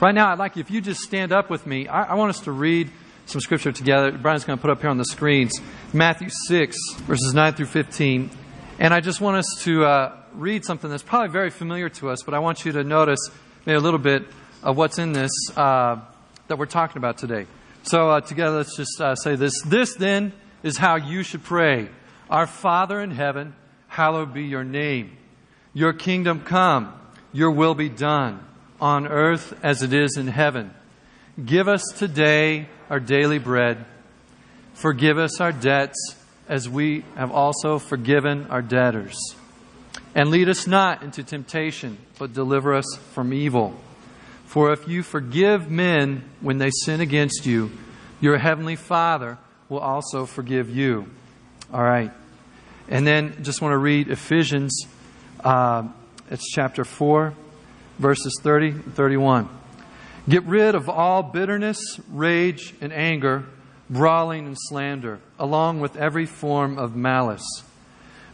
Right now, I'd like if you just stand up with me, I, I want us to read some scripture together. Brian's going to put up here on the screens Matthew 6, verses 9 through 15. And I just want us to uh, read something that's probably very familiar to us, but I want you to notice maybe a little bit of what's in this uh, that we're talking about today. So, uh, together, let's just uh, say this. This, then, is how you should pray Our Father in heaven, hallowed be your name. Your kingdom come, your will be done, on earth as it is in heaven. Give us today our daily bread. Forgive us our debts as we have also forgiven our debtors. And lead us not into temptation, but deliver us from evil. For if you forgive men when they sin against you, your heavenly Father will also forgive you. All right. And then just want to read Ephesians, uh, it's chapter 4, verses 30 and 31. Get rid of all bitterness, rage, and anger, brawling and slander, along with every form of malice.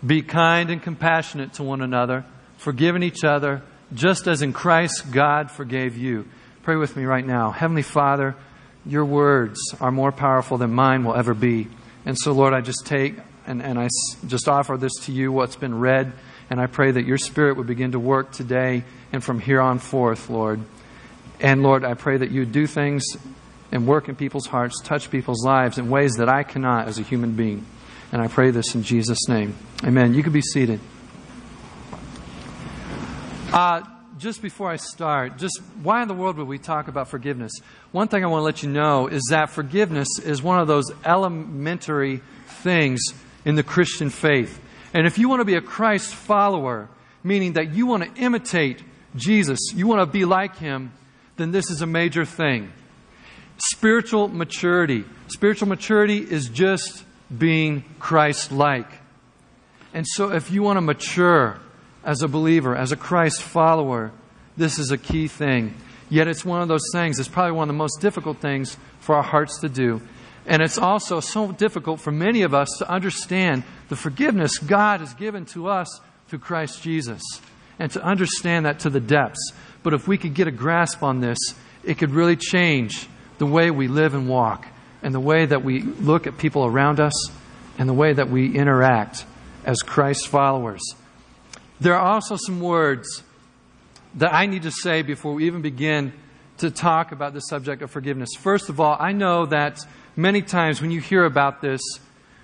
Be kind and compassionate to one another, forgiving each other, just as in Christ God forgave you. Pray with me right now. Heavenly Father, your words are more powerful than mine will ever be. And so, Lord, I just take and, and I just offer this to you, what's been read, and I pray that your Spirit would begin to work today and from here on forth, Lord. And Lord, I pray that you do things and work in people's hearts, touch people's lives in ways that I cannot as a human being. And I pray this in Jesus' name. Amen. You can be seated. Uh, just before I start, just why in the world would we talk about forgiveness? One thing I want to let you know is that forgiveness is one of those elementary things in the Christian faith. And if you want to be a Christ follower, meaning that you want to imitate Jesus, you want to be like him, then this is a major thing. Spiritual maturity. Spiritual maturity is just being Christ like. And so if you want to mature, as a believer, as a Christ follower, this is a key thing. Yet it's one of those things, it's probably one of the most difficult things for our hearts to do. And it's also so difficult for many of us to understand the forgiveness God has given to us through Christ Jesus and to understand that to the depths. But if we could get a grasp on this, it could really change the way we live and walk and the way that we look at people around us and the way that we interact as Christ followers. There are also some words that I need to say before we even begin to talk about the subject of forgiveness. First of all, I know that many times when you hear about this,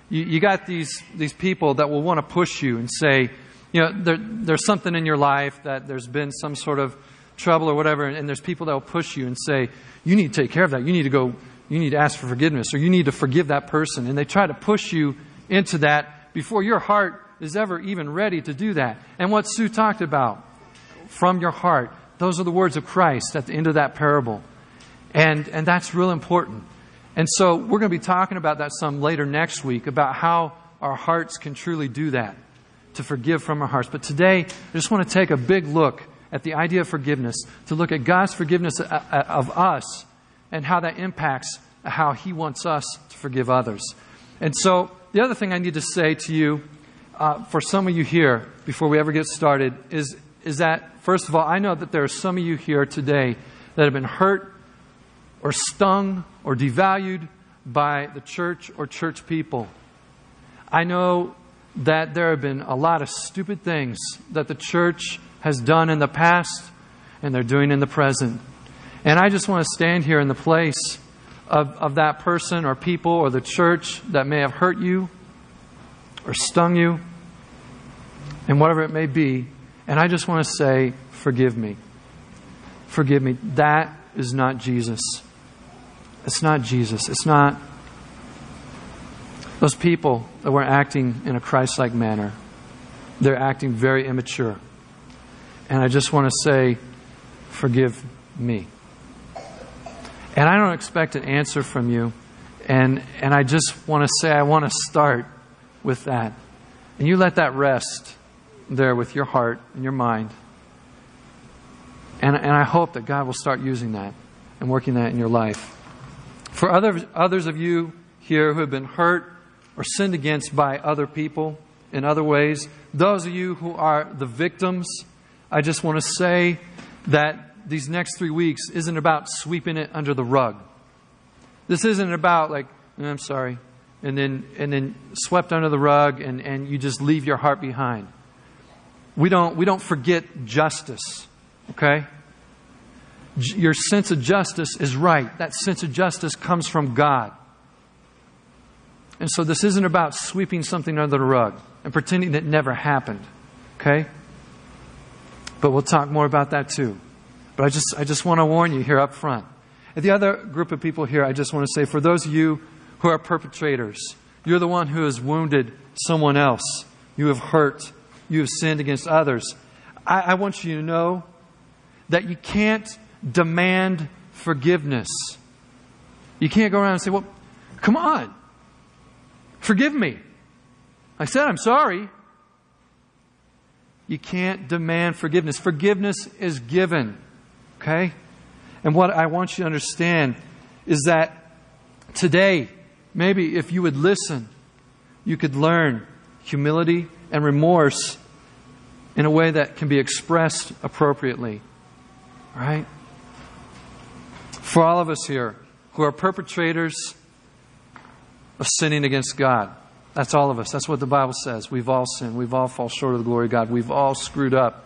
you, you got these, these people that will want to push you and say, you know, there, there's something in your life that there's been some sort of trouble or whatever, and, and there's people that will push you and say, you need to take care of that. You need to go, you need to ask for forgiveness, or you need to forgive that person. And they try to push you into that before your heart is ever even ready to do that. And what Sue talked about, from your heart, those are the words of Christ at the end of that parable. And, and that's real important. And so we're going to be talking about that some later next week about how our hearts can truly do that, to forgive from our hearts. But today, I just want to take a big look at the idea of forgiveness, to look at God's forgiveness uh, uh, of us and how that impacts how He wants us to forgive others. And so the other thing I need to say to you uh, for some of you here, before we ever get started, is, is that, first of all, I know that there are some of you here today that have been hurt or stung or devalued by the church or church people. I know that there have been a lot of stupid things that the church has done in the past and they're doing in the present. And I just want to stand here in the place of, of that person or people or the church that may have hurt you or stung you, and whatever it may be. And I just want to say, forgive me. Forgive me. That is not Jesus. It's not Jesus. It's not those people that weren't acting in a Christ like manner. They're acting very immature. And I just want to say, forgive me. And I don't expect an answer from you. And, and I just want to say, I want to start with that. And you let that rest there with your heart and your mind. And, and I hope that God will start using that and working that in your life. For other, others of you here who have been hurt or sinned against by other people in other ways, those of you who are the victims, I just want to say that these next three weeks isn't about sweeping it under the rug. This isn't about like, "Eh, I'm sorry, and then and then swept under the rug and, and you just leave your heart behind. We don't we don't forget justice. Okay? J- Your sense of justice is right. That sense of justice comes from God. And so this isn't about sweeping something under the rug and pretending it never happened. Okay? But we'll talk more about that too. But I just, I just want to warn you here up front. And the other group of people here, I just want to say for those of you who are perpetrators, you're the one who has wounded someone else. You have hurt. You have sinned against others. I, I want you to know that you can't demand forgiveness. You can't go around and say, well, come on, forgive me. I said I'm sorry. You can't demand forgiveness. Forgiveness is given. Okay? And what I want you to understand is that today, maybe if you would listen, you could learn humility and remorse in a way that can be expressed appropriately. All right? For all of us here who are perpetrators of sinning against God, that's all of us. That's what the Bible says. We've all sinned. We've all fall short of the glory of God. We've all screwed up.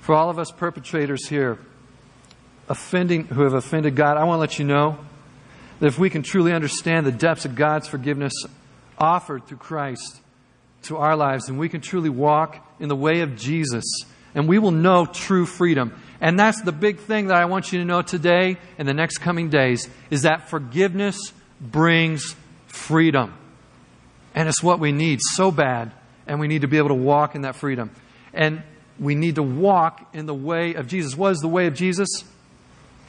For all of us perpetrators here, offending who have offended God, I want to let you know that if we can truly understand the depths of God's forgiveness offered through Christ to our lives, then we can truly walk in the way of Jesus and we will know true freedom. And that's the big thing that I want you to know today and the next coming days is that forgiveness brings freedom. And it's what we need so bad, and we need to be able to walk in that freedom. And we need to walk in the way of Jesus. What is the way of Jesus?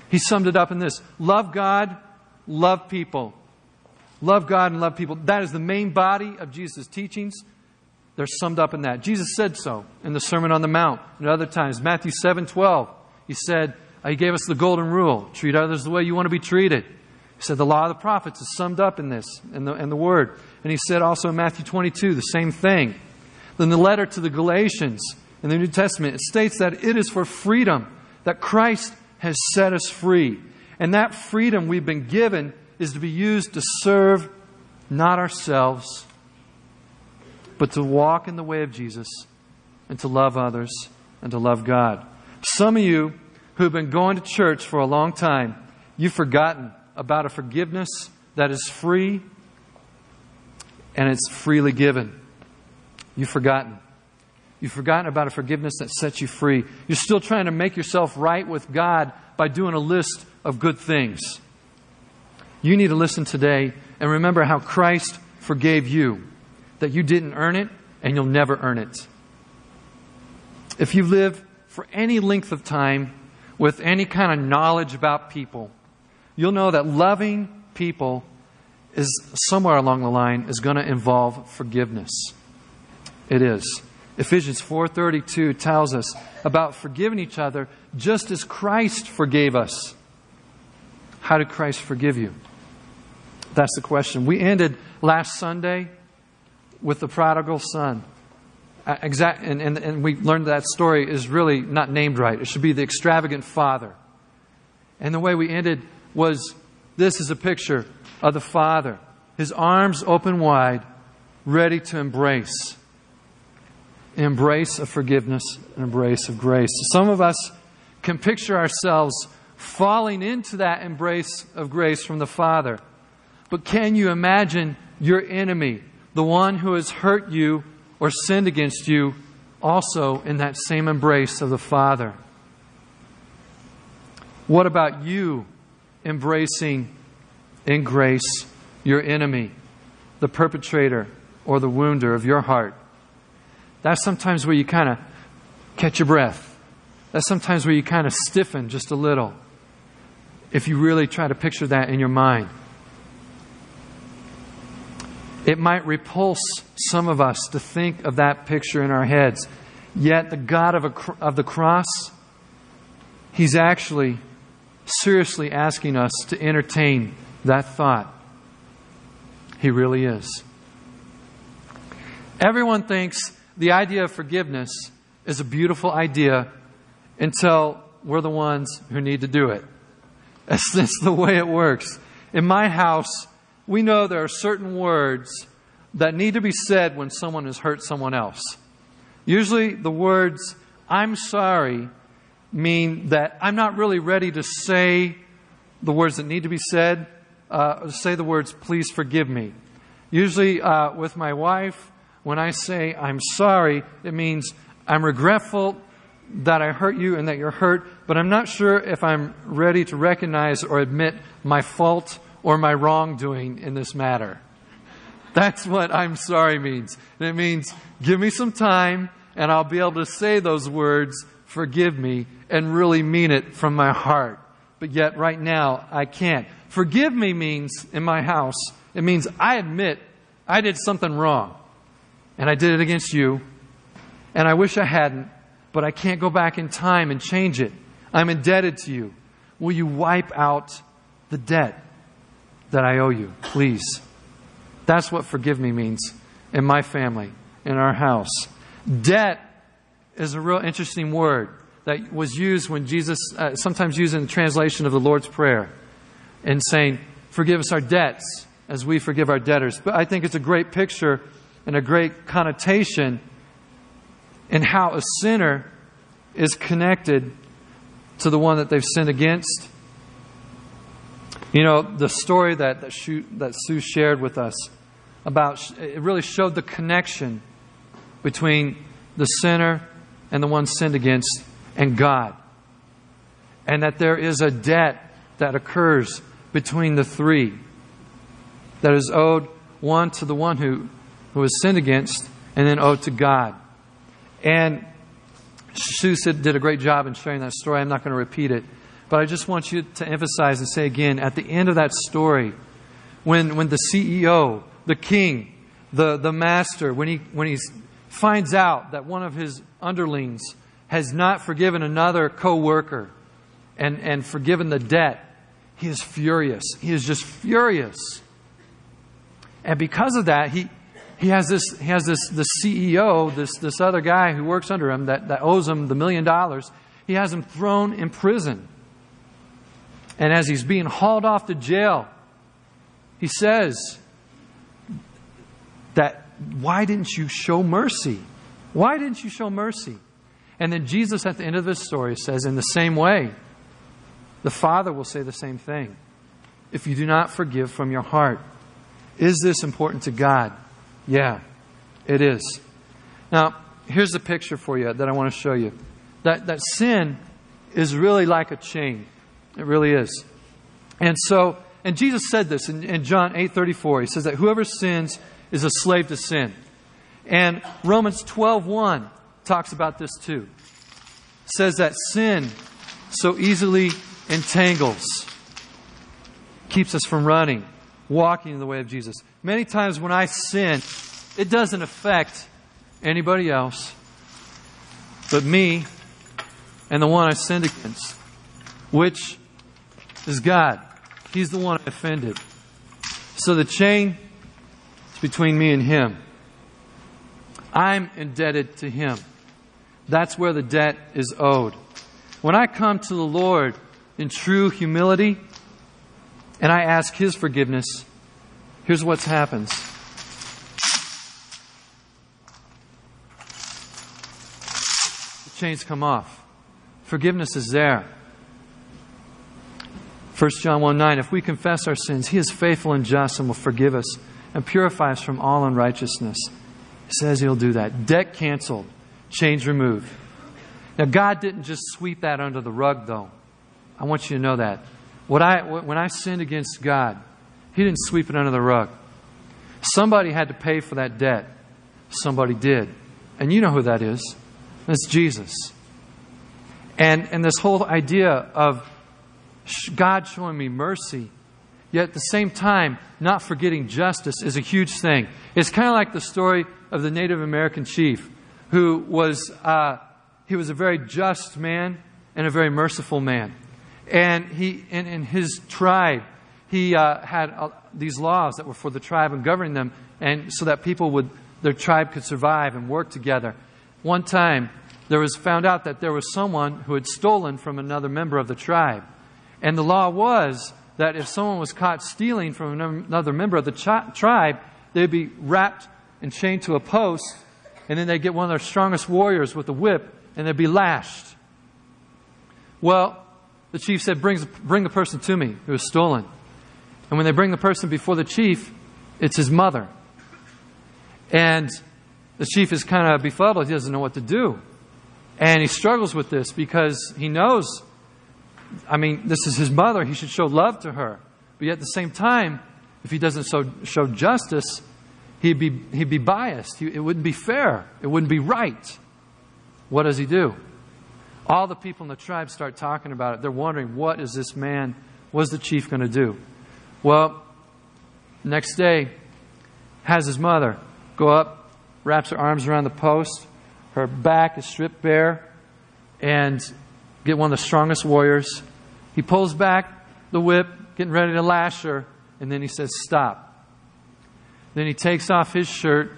He summed it up in this love God, love people. Love God and love people. That is the main body of Jesus' teachings. They're summed up in that. Jesus said so in the Sermon on the Mount and other times. Matthew 7 12, he said, He gave us the golden rule treat others the way you want to be treated. He said the law of the prophets is summed up in this, in the, in the word. And he said also in Matthew 22 the same thing. Then the letter to the Galatians in the New Testament, it states that it is for freedom that Christ has set us free. And that freedom we've been given is to be used to serve not ourselves, but to walk in the way of Jesus and to love others and to love God. Some of you who've been going to church for a long time, you've forgotten about a forgiveness that is free and it's freely given. You've forgotten. You've forgotten about a forgiveness that sets you free. You're still trying to make yourself right with God by doing a list of good things. You need to listen today and remember how Christ forgave you, that you didn't earn it and you'll never earn it. If you live for any length of time with any kind of knowledge about people, you'll know that loving people is somewhere along the line is going to involve forgiveness. It is. Ephesians 4:32 tells us about forgiving each other just as Christ forgave us. How did Christ forgive you? That's the question. We ended last Sunday with the prodigal son. Uh, Exact, and, and, and we learned that story is really not named right. It should be the extravagant father. And the way we ended was this is a picture of the father, his arms open wide, ready to embrace. Embrace of forgiveness, an embrace of grace. Some of us can picture ourselves falling into that embrace of grace from the Father. But can you imagine your enemy, the one who has hurt you or sinned against you, also in that same embrace of the Father? What about you embracing in grace your enemy, the perpetrator or the wounder of your heart? That's sometimes where you kind of catch your breath. That's sometimes where you kind of stiffen just a little. If you really try to picture that in your mind, it might repulse some of us to think of that picture in our heads. Yet, the God of, a, of the cross, He's actually seriously asking us to entertain that thought. He really is. Everyone thinks the idea of forgiveness is a beautiful idea until we're the ones who need to do it. That's, that's the way it works. In my house, we know there are certain words that need to be said when someone has hurt someone else. Usually, the words, I'm sorry, mean that I'm not really ready to say the words that need to be said, uh, say the words, please forgive me. Usually, uh, with my wife, when I say I'm sorry, it means I'm regretful that I hurt you and that you're hurt, but I'm not sure if I'm ready to recognize or admit my fault or my wrongdoing in this matter. That's what I'm sorry means. And it means give me some time and I'll be able to say those words, forgive me, and really mean it from my heart. But yet right now I can't. Forgive me means in my house, it means I admit I did something wrong. And I did it against you. And I wish I hadn't, but I can't go back in time and change it. I'm indebted to you. Will you wipe out the debt that I owe you, please? That's what forgive me means in my family, in our house. Debt is a real interesting word that was used when Jesus, uh, sometimes used in the translation of the Lord's Prayer, and saying, Forgive us our debts as we forgive our debtors. But I think it's a great picture and a great connotation in how a sinner is connected to the one that they've sinned against. You know, the story that, that, Sue, that Sue shared with us about, it really showed the connection between the sinner and the one sinned against and God. And that there is a debt that occurs between the three that is owed one to the one who, who was sinned against and then owed to God. And Sue did a great job in sharing that story. I'm not going to repeat it. But I just want you to emphasize and say again at the end of that story, when, when the CEO, the king, the, the master, when he, when he finds out that one of his underlings has not forgiven another co worker and, and forgiven the debt, he is furious. He is just furious. And because of that, he, he has this, he has this, the CEO, this, this other guy who works under him that, that owes him the million dollars, he has him thrown in prison. And as he's being hauled off to jail, he says that, why didn't you show mercy? Why didn't you show mercy? And then Jesus at the end of this story says, in the same way, the Father will say the same thing. If you do not forgive from your heart, is this important to God? Yeah, it is. Now, here's a picture for you that I want to show you. That, that sin is really like a chain. It really is. And so, and Jesus said this in, in John 8 34. He says that whoever sins is a slave to sin. And Romans 12 1 talks about this too. Says that sin so easily entangles, keeps us from running walking in the way of Jesus. Many times when I sin, it doesn't affect anybody else but me and the one I sinned against, which is God. He's the one I offended. So the chain is between me and Him. I'm indebted to Him. That's where the debt is owed. When I come to the Lord in true humility, and I ask His forgiveness, here's what happens. The chains come off. Forgiveness is there. 1 John 1 9, if we confess our sins, He is faithful and just and will forgive us and purify us from all unrighteousness. He says He'll do that. Debt canceled, chains removed. Now, God didn't just sweep that under the rug, though. I want you to know that. What I, when I sinned against God, He didn't sweep it under the rug. Somebody had to pay for that debt. Somebody did. And you know who that is. That's Jesus. And, and this whole idea of God showing me mercy, yet at the same time, not forgetting justice is a huge thing. It's kind of like the story of the Native American chief who was, uh, he was a very just man and a very merciful man. And he, in, in his tribe, he uh, had uh, these laws that were for the tribe and governing them, and so that people would, their tribe could survive and work together. One time, there was found out that there was someone who had stolen from another member of the tribe. And the law was that if someone was caught stealing from another member of the tribe, they'd be wrapped and chained to a post, and then they'd get one of their strongest warriors with a whip, and they'd be lashed. Well, the chief said, bring, bring the person to me who was stolen. And when they bring the person before the chief, it's his mother. And the chief is kind of befuddled. He doesn't know what to do. And he struggles with this because he knows, I mean, this is his mother. He should show love to her. But yet at the same time, if he doesn't show, show justice, he'd be, he'd be biased. It wouldn't be fair. It wouldn't be right. What does he do? All the people in the tribe start talking about it. They're wondering, what is this man, what is the chief going to do? Well, next day, has his mother go up, wraps her arms around the post, her back is stripped bare, and get one of the strongest warriors. He pulls back the whip, getting ready to lash her, and then he says, Stop. Then he takes off his shirt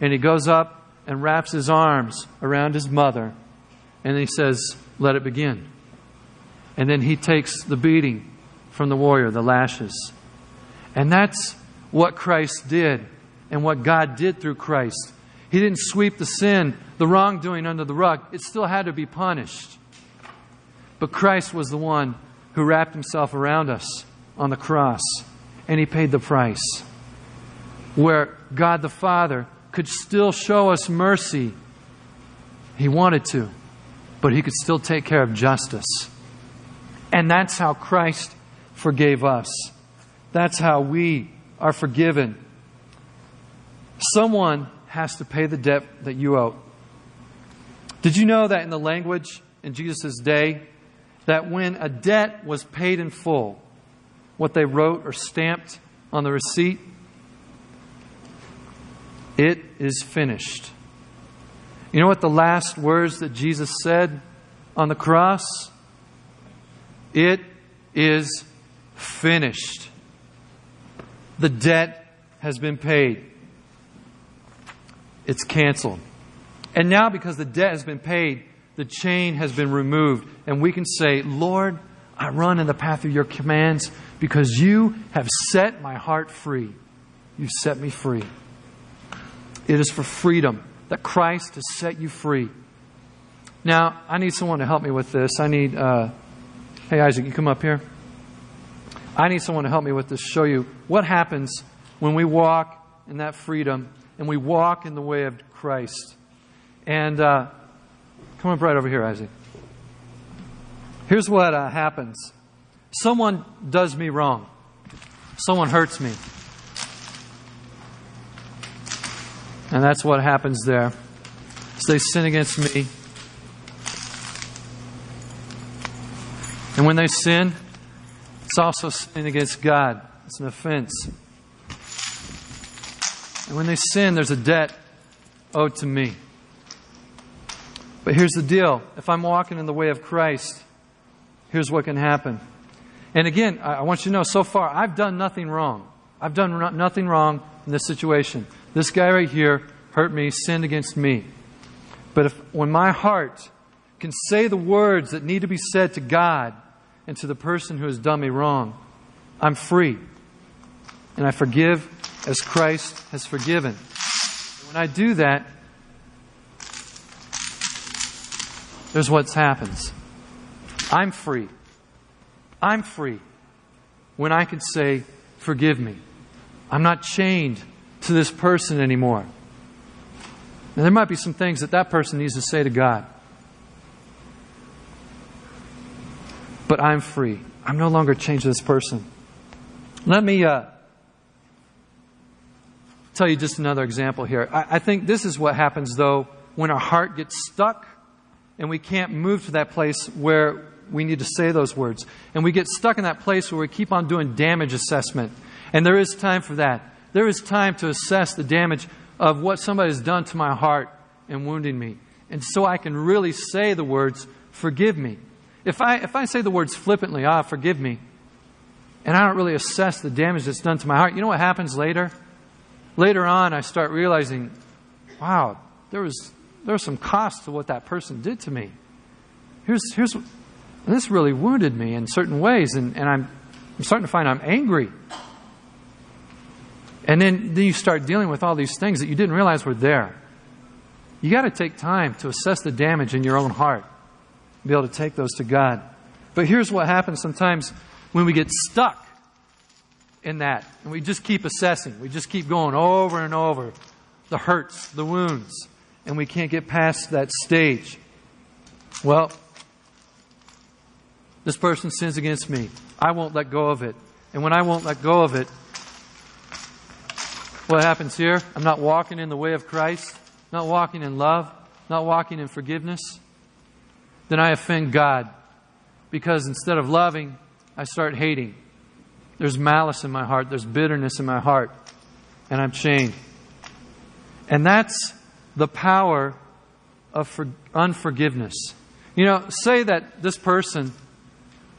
and he goes up and wraps his arms around his mother and he says, Let it begin. And then he takes the beating from the warrior, the lashes. And that's what Christ did and what God did through Christ. He didn't sweep the sin, the wrongdoing under the rug. It still had to be punished. But Christ was the one who wrapped himself around us on the cross, and he paid the price. Where God the Father could still show us mercy, he wanted to but he could still take care of justice. And that's how Christ forgave us. That's how we are forgiven. Someone has to pay the debt that you owe. Did you know that in the language in Jesus' day, that when a debt was paid in full, what they wrote or stamped on the receipt, it is finished. You know what the last words that Jesus said on the cross? It is finished. The debt has been paid. It's canceled. And now, because the debt has been paid, the chain has been removed. And we can say, Lord, I run in the path of your commands because you have set my heart free. You've set me free. It is for freedom that Christ has set you free. Now, I need someone to help me with this. I need, uh, hey, Isaac, you come up here. I need someone to help me with this, show you what happens when we walk in that freedom and we walk in the way of Christ. And uh, come up right over here, Isaac. Here's what uh, happens someone does me wrong, someone hurts me. And that's what happens there. So they sin against me. And when they sin, it's also sin against God. It's an offense. And when they sin, there's a debt owed to me. But here's the deal if I'm walking in the way of Christ, here's what can happen. And again, I want you to know so far, I've done nothing wrong. I've done nothing wrong in this situation. This guy right here hurt me, sinned against me. But if, when my heart can say the words that need to be said to God and to the person who has done me wrong, I'm free. And I forgive as Christ has forgiven. When I do that, there's what happens. I'm free. I'm free when I can say, Forgive me. I'm not chained to this person anymore. Now, there might be some things that that person needs to say to God. But I'm free. I'm no longer chained to this person. Let me uh, tell you just another example here. I, I think this is what happens, though, when our heart gets stuck and we can't move to that place where we need to say those words. And we get stuck in that place where we keep on doing damage assessment. And there is time for that. There is time to assess the damage of what somebody has done to my heart and wounding me. And so I can really say the words, forgive me. If I, if I say the words flippantly, ah, forgive me, and I don't really assess the damage that's done to my heart, you know what happens later? Later on, I start realizing, wow, there was, there was some cost to what that person did to me. Here's, here's, this really wounded me in certain ways, and, and I'm, I'm starting to find I'm angry. And then, then you start dealing with all these things that you didn't realize were there. You got to take time to assess the damage in your own heart, be able to take those to God. But here's what happens sometimes when we get stuck in that, and we just keep assessing. We just keep going over and over the hurts, the wounds, and we can't get past that stage. Well, this person sins against me. I won't let go of it. And when I won't let go of it, what happens here? I'm not walking in the way of Christ, not walking in love, not walking in forgiveness. Then I offend God because instead of loving, I start hating. There's malice in my heart, there's bitterness in my heart, and I'm chained. And that's the power of for, unforgiveness. You know, say that this person,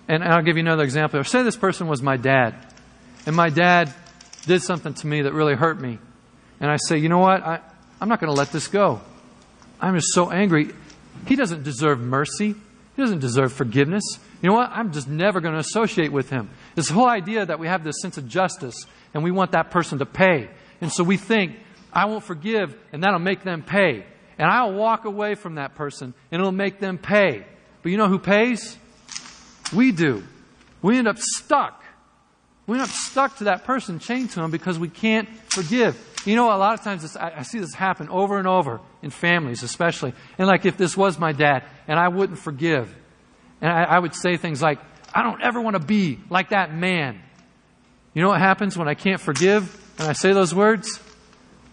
and I'll give you another example. Say this person was my dad, and my dad did something to me that really hurt me. And I say, you know what? I, I'm not going to let this go. I'm just so angry. He doesn't deserve mercy. He doesn't deserve forgiveness. You know what? I'm just never going to associate with him. This whole idea that we have this sense of justice and we want that person to pay. And so we think, I won't forgive and that'll make them pay. And I'll walk away from that person and it'll make them pay. But you know who pays? We do. We end up stuck. We end up stuck to that person, chained to them because we can't forgive. You know, a lot of times this, I, I, see this happen over and over in families, especially. And like if this was my dad and I wouldn't forgive, and I, I would say things like, I don't ever want to be like that man. You know what happens when I can't forgive and I say those words?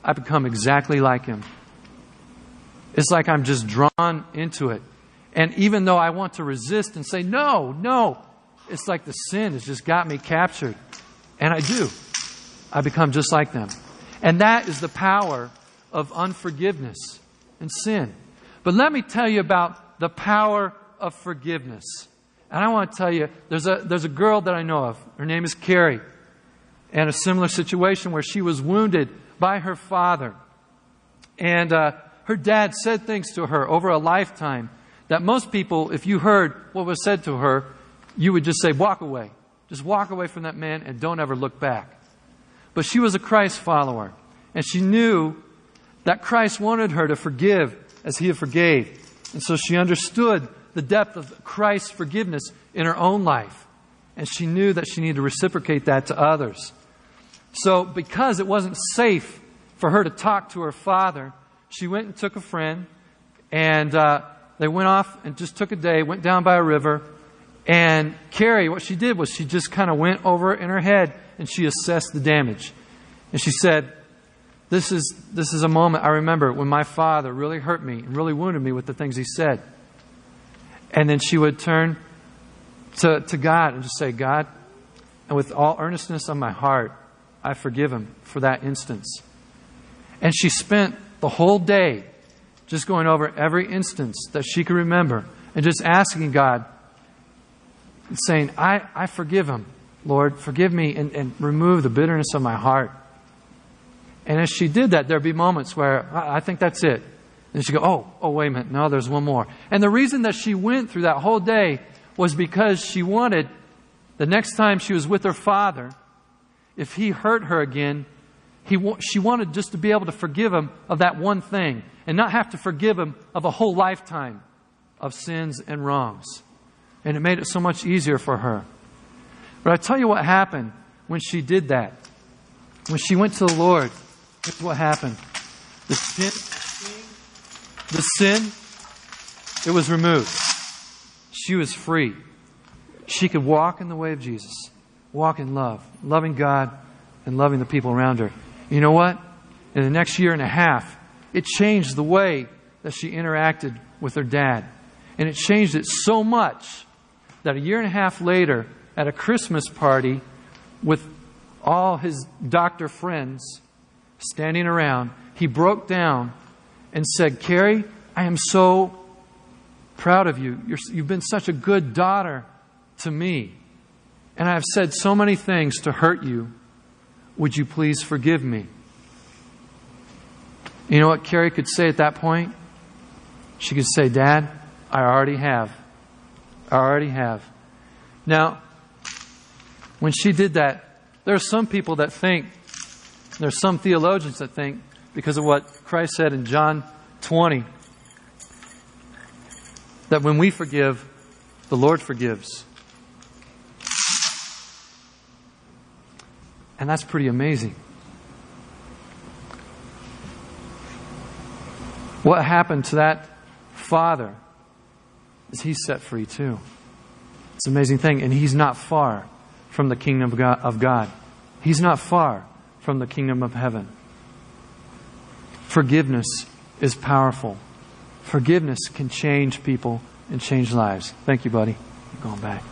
I become exactly like him. It's like I'm just drawn into it. And even though I want to resist and say, no, no, it's like the sin has just got me captured. And I do. I become just like them. And that is the power of unforgiveness and sin. But let me tell you about the power of forgiveness. And I want to tell you, there's a, there's a girl that I know of. Her name is Carrie. And a similar situation where she was wounded by her father. And uh, her dad said things to her over a lifetime that most people, if you heard what was said to her, you would just say, walk away. Just walk away from that man and don't ever look back. But she was a Christ follower, and she knew that Christ wanted her to forgive as he had forgave. And so she understood the depth of Christ's forgiveness in her own life. And she knew that she needed to reciprocate that to others. So, because it wasn't safe for her to talk to her father, she went and took a friend, and uh, they went off and just took a day, went down by a river, and Carrie, what she did was she just kind of went over in her head and she assessed the damage. And she said, this is, this is a moment I remember when my father really hurt me and really wounded me with the things he said. And then she would turn to, to God and just say, God, and with all earnestness of my heart, I forgive him for that instance. And she spent the whole day just going over every instance that she could remember and just asking God, saying, I, I forgive him. Lord, forgive me and, and remove the bitterness of my heart. And as she did that, there'd be moments where I, I think that's it. And she'd go, Oh, oh, wait a minute. No, there's one more. And the reason that she went through that whole day was because she wanted, the next time she was with her father, if he hurt her again, he, she wanted just to be able to forgive him of that one thing and not have to forgive him of a whole lifetime of sins and wrongs. And it made it so much easier for her. But I tell you what happened when she did that. When she went to the Lord, here's what happened. The sin, the sin, it was removed. She was free. She could walk in the way of Jesus, walk in love, loving God and loving the people around her. You know what? In the next year and a half, it changed the way that she interacted with her dad. And it changed it so much that a year and a half later, at a Christmas party with all his doctor friends standing around, he broke down and said, Carrie, I am so proud of you. you have been such a good daughter to me. And I have said so many things to hurt you. Would you please forgive me? You know what Carrie could say at that point? she could say, Dad, I already have. I already have. Now, when she did that, there are some people that think, there's some theologians that think, because of what Christ said in John 20, that when we forgive, the Lord forgives. And that's pretty amazing. What happened to that father is he's set free too. It's an amazing thing. And he's not far from the kingdom of God. He's not far from the kingdom of heaven. Forgiveness is powerful. Forgiveness can change people and change lives. Thank you, buddy. You're going back.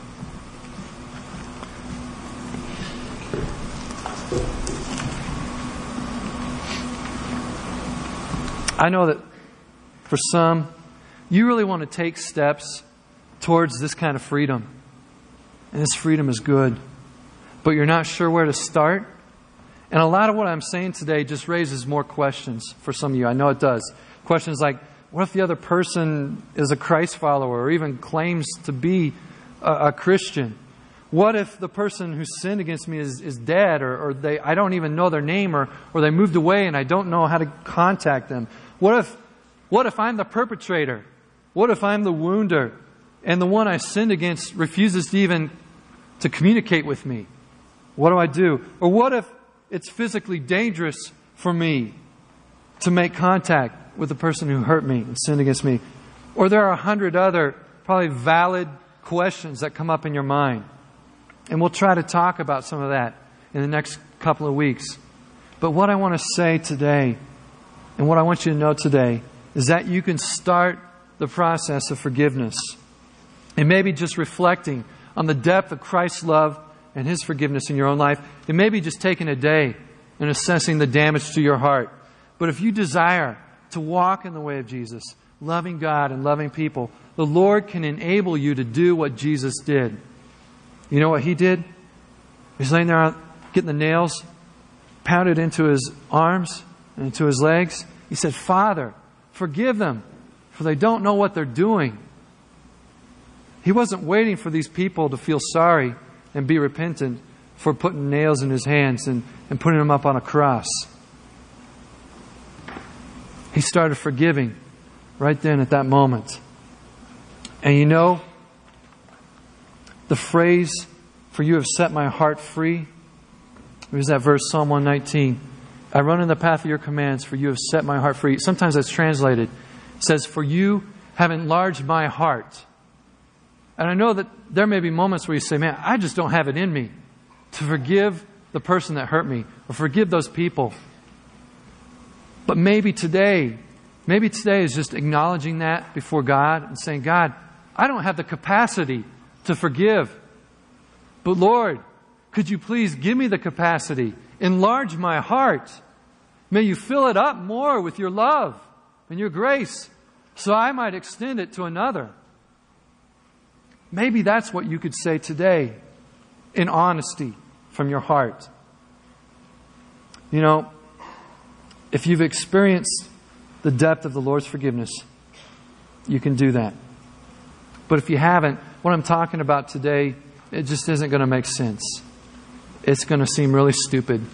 I know that for some, you really want to take steps towards this kind of freedom. And this freedom is good. But you're not sure where to start. And a lot of what I'm saying today just raises more questions for some of you. I know it does. Questions like, what if the other person is a Christ follower or even claims to be a, a Christian? What if the person who sinned against me is, is dead or, or they, I don't even know their name or, or they moved away and I don't know how to contact them? What if what if I'm the perpetrator? What if I'm the wounder and the one I sinned against refuses to even to communicate with me? What do I do? Or what if it's physically dangerous for me to make contact with the person who hurt me and sinned against me? Or there are a hundred other probably valid questions that come up in your mind. And we'll try to talk about some of that in the next couple of weeks. But what I want to say today, and what I want you to know today, is that you can start the process of forgiveness. And maybe just reflecting on the depth of Christ's love and His forgiveness in your own life. It may be just taking a day and assessing the damage to your heart. But if you desire to walk in the way of Jesus, loving God and loving people, the Lord can enable you to do what Jesus did. You know what He did? He's laying there getting the nails pounded into His arms and into His legs. He said, Father, Forgive them, for they don't know what they're doing. He wasn't waiting for these people to feel sorry and be repentant for putting nails in his hands and, and putting them up on a cross. He started forgiving right then at that moment. And you know, the phrase, for you have set my heart free, was that verse, Psalm 119. I run in the path of your commands, for you have set my heart free. Sometimes that's translated. Says, For you have enlarged my heart. And I know that there may be moments where you say, Man, I just don't have it in me to forgive the person that hurt me or forgive those people. But maybe today, maybe today is just acknowledging that before God and saying, God, I don't have the capacity to forgive. But Lord, could you please give me the capacity Enlarge my heart. May you fill it up more with your love and your grace so I might extend it to another. Maybe that's what you could say today in honesty from your heart. You know, if you've experienced the depth of the Lord's forgiveness, you can do that. But if you haven't, what I'm talking about today, it just isn't going to make sense it's going to seem really stupid.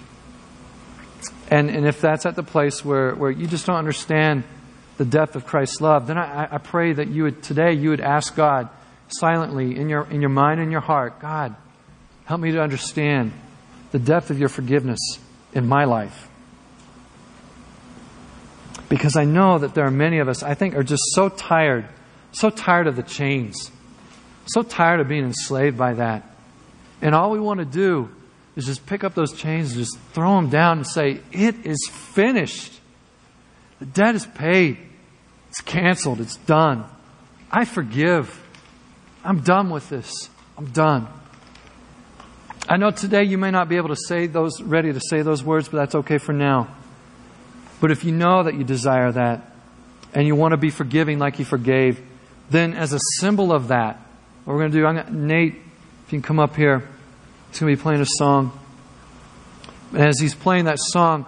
And, and if that's at the place where, where you just don't understand the depth of Christ's love, then I, I pray that you would today you would ask God silently in your in your mind and your heart, God, help me to understand the depth of your forgiveness in my life. Because I know that there are many of us, I think, are just so tired, so tired of the chains, so tired of being enslaved by that. And all we want to do is just pick up those chains and just throw them down and say, It is finished. The debt is paid. It's canceled. It's done. I forgive. I'm done with this. I'm done. I know today you may not be able to say those, ready to say those words, but that's okay for now. But if you know that you desire that and you want to be forgiving like you forgave, then as a symbol of that, what we're going to do, I'm going to, Nate, if you can come up here. He's going to be playing a song. And as he's playing that song,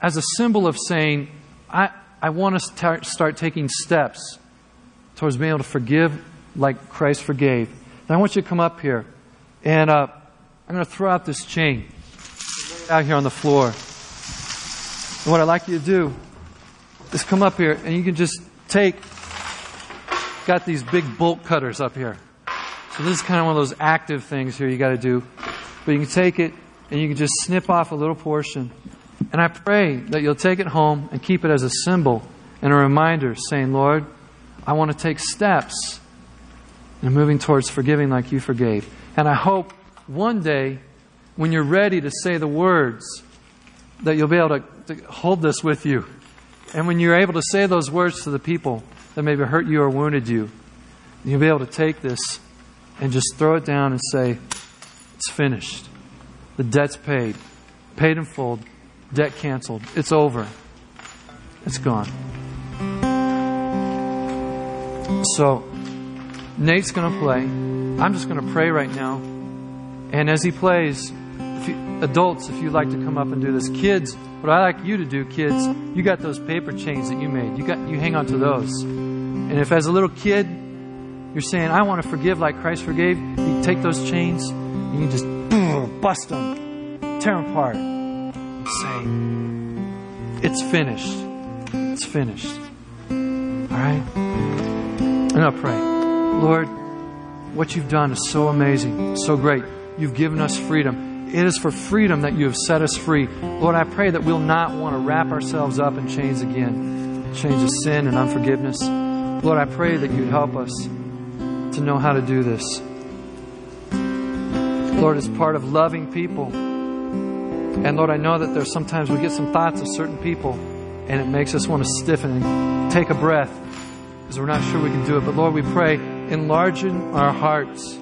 as a symbol of saying, I, I want to start, start taking steps towards being able to forgive like Christ forgave. And I want you to come up here. And uh, I'm going to throw out this chain out here on the floor. And what I'd like you to do is come up here and you can just take, got these big bolt cutters up here. So this is kind of one of those active things here you got to do. But you can take it and you can just snip off a little portion. And I pray that you'll take it home and keep it as a symbol and a reminder saying, Lord, I want to take steps in moving towards forgiving like you forgave. And I hope one day when you're ready to say the words, that you'll be able to, to, hold this with you. And when you're able to say those words to the people that maybe hurt you or wounded you, you'll be able to take this and just throw it down and say, It's finished. The debt's paid. Paid in full. Debt canceled. It's over. It's gone. So, Nate's going to play. I'm just going to pray right now. And as he plays, if you, adults, if you'd like to come up and do this, kids, what I like you to do, kids, you got those paper chains that you made. You got you hang on to those. And if as a little kid you're saying, I want to forgive like Christ forgave, you take those chains and you just boom, bust them, tear them apart, say, It's finished. It's finished. All right? And I'll pray. Lord, what you've done is so amazing, so great. You've given us freedom. It is for freedom that you have set us free. Lord, I pray that we'll not want to wrap ourselves up in chains again, chains of sin and unforgiveness. Lord, I pray that you'd help us to know how to do this. Lord, it's part of loving people. And Lord, I know that there's sometimes we get some thoughts of certain people and it makes us want to stiffen and take a breath because we're not sure we can do it. But Lord, we pray, enlarging our hearts.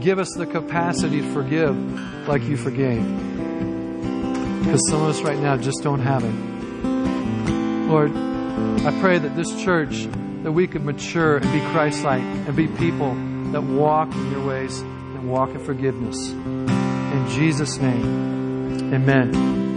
Give us the capacity to forgive like you forgave. Because some of us right now just don't have it. Lord, I pray that this church, that we could mature and be Christ like and be people that walk in your ways and walk in forgiveness. In Jesus' name, amen.